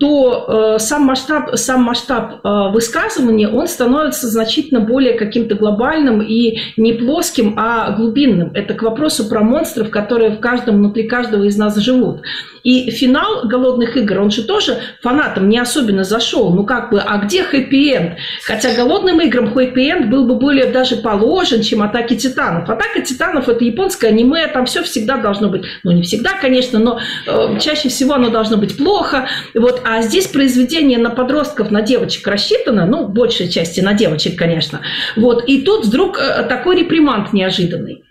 то э, сам масштаб, сам масштаб э, высказывания, он становится значительно более каким-то глобальным и не плоским, а глубинным. Это к вопросу про монстров, которые в каждом, внутри каждого из нас живут. И финал «Голодных игр», он же тоже фанатам не особенно зашел. Ну как бы, а где хэппи-энд? Хотя «Голодным играм» хэппи-энд был бы более даже положен, чем «Атаки титанов». «Атака титанов» — это японское аниме, там все всегда должно быть, ну не всегда, конечно, но э, чаще всего оно должно быть плохо. Вот, а здесь произведение на подростков, на девочек рассчитано, ну, большей части на девочек, конечно. Вот, и тут вдруг э, такой репримант неожиданный.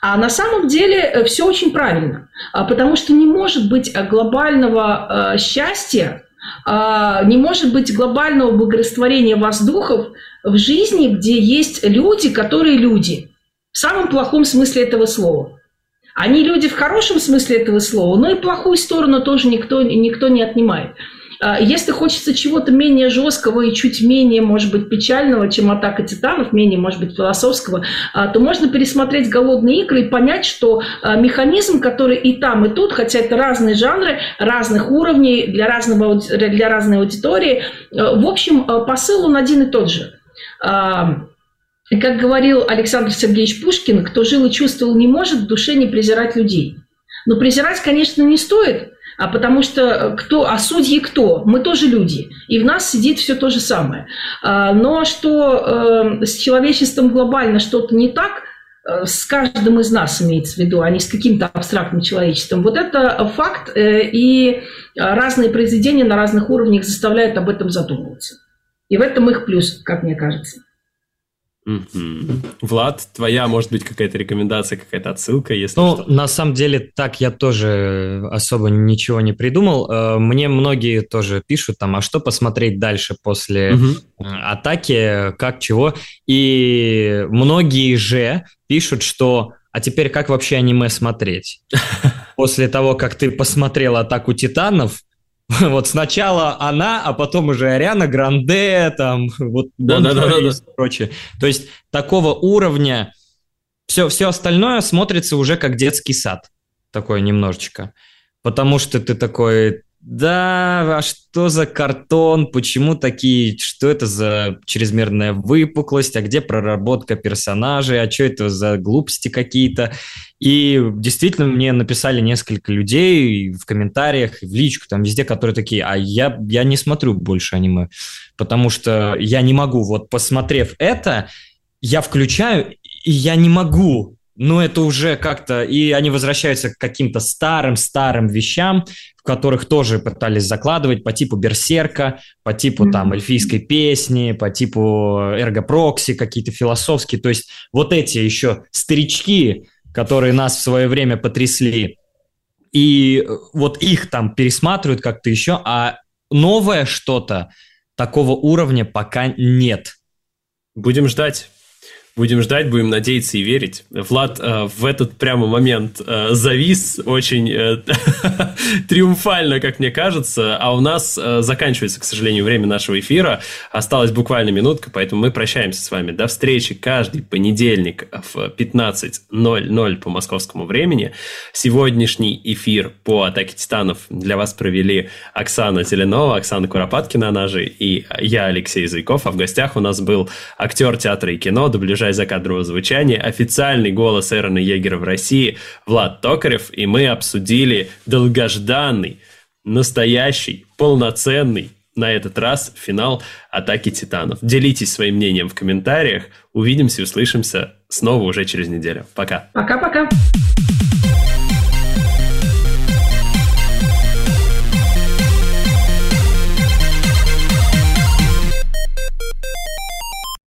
А на самом деле э, все очень правильно, а, потому что не может быть э, глобального э, счастья, а, не может быть глобального благорастворения воздухов в жизни, где есть люди, которые люди. В самом плохом смысле этого слова. Они люди в хорошем смысле этого слова, но и плохую сторону тоже никто, никто не отнимает. А, если хочется чего-то менее жесткого и чуть менее, может быть, печального, чем «Атака титанов», менее, может быть, философского, а, то можно пересмотреть «Голодные игры» и понять, что а, механизм, который и там, и тут, хотя это разные жанры, разных уровней, для, разного, для разной аудитории, в общем, посыл он один и тот же. Как говорил Александр Сергеевич Пушкин, кто жил и чувствовал не может, в душе не презирать людей. Но презирать, конечно, не стоит, а потому что э, кто, а судьи кто? Мы тоже люди, и в нас сидит все то же самое. А, но что э, с человечеством глобально что-то не так, э, с каждым из нас имеется в виду, а не с каким-то абстрактным человечеством. Вот это факт, и разные произведения на разных уровнях заставляют об этом задумываться. И в этом их плюс, как мне кажется. Угу. Влад, твоя, может быть, какая-то рекомендация, какая-то отсылка, если Ну, что? на самом деле, так я тоже особо ничего не придумал. Э, мне многие тоже пишут там, а что посмотреть дальше после угу. атаки, как, чего. И многие же пишут, что а теперь как вообще аниме смотреть? После того, как ты посмотрел «Атаку титанов», Вот сначала она, а потом уже Ариана Гранде, там, вот да, да, да, да, да. и прочее. То есть такого уровня все, все остальное смотрится уже как детский сад, такой немножечко. Потому что ты такой, да, а что за картон? Почему такие? Что это за чрезмерная выпуклость? А где проработка персонажей? А что это за глупости какие-то? И действительно мне написали несколько людей в комментариях, в личку, там везде, которые такие, а я, я не смотрю больше аниме, потому что я не могу. Вот посмотрев это, я включаю, и я не могу но это уже как-то... И они возвращаются к каким-то старым-старым вещам, в которых тоже пытались закладывать по типу Берсерка, по типу mm-hmm. там эльфийской песни, по типу Эргопрокси, какие-то философские. То есть вот эти еще старички, которые нас в свое время потрясли, и вот их там пересматривают как-то еще, а новое что-то такого уровня пока нет. Будем ждать. Будем ждать, будем надеяться и верить. Влад э, в этот прямо момент э, завис очень э, триумфально, как мне кажется, а у нас э, заканчивается, к сожалению, время нашего эфира. Осталась буквально минутка, поэтому мы прощаемся с вами. До встречи каждый понедельник в 15.00 по московскому времени. Сегодняшний эфир по «Атаке титанов» для вас провели Оксана Зеленова, Оксана Куропаткина, она же, и я, Алексей Зайков. А в гостях у нас был актер театра и кино, дубляжа из закадрового звучания, официальный голос Эрона Егера в России Влад Токарев, и мы обсудили долгожданный, настоящий, полноценный на этот раз финал «Атаки Титанов». Делитесь своим мнением в комментариях. Увидимся и услышимся снова уже через неделю. Пока. Пока-пока.